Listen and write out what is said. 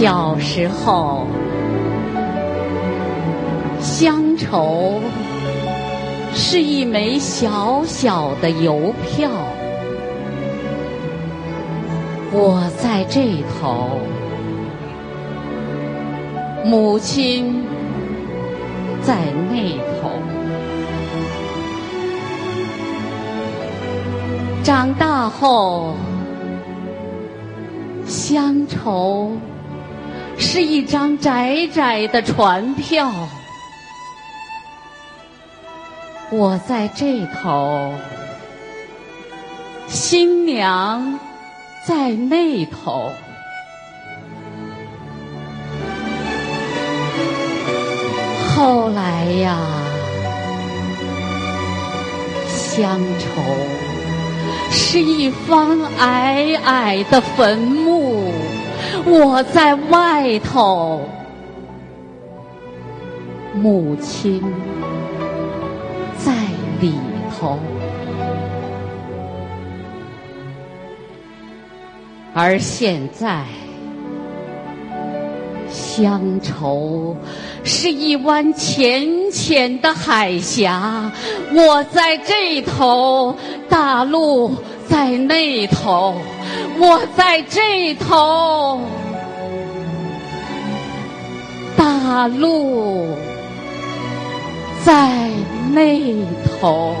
小时候，乡愁是一枚小小的邮票，我在这头，母亲在那头。长大后，乡愁是一张窄窄的船票，我在这头，新娘在那头。后来呀，乡愁。是一方矮矮的坟墓，我在外头，母亲在里头。而现在，乡愁是一湾浅浅的海峡，我在这头，大陆在那头，我在这头，大陆在那头。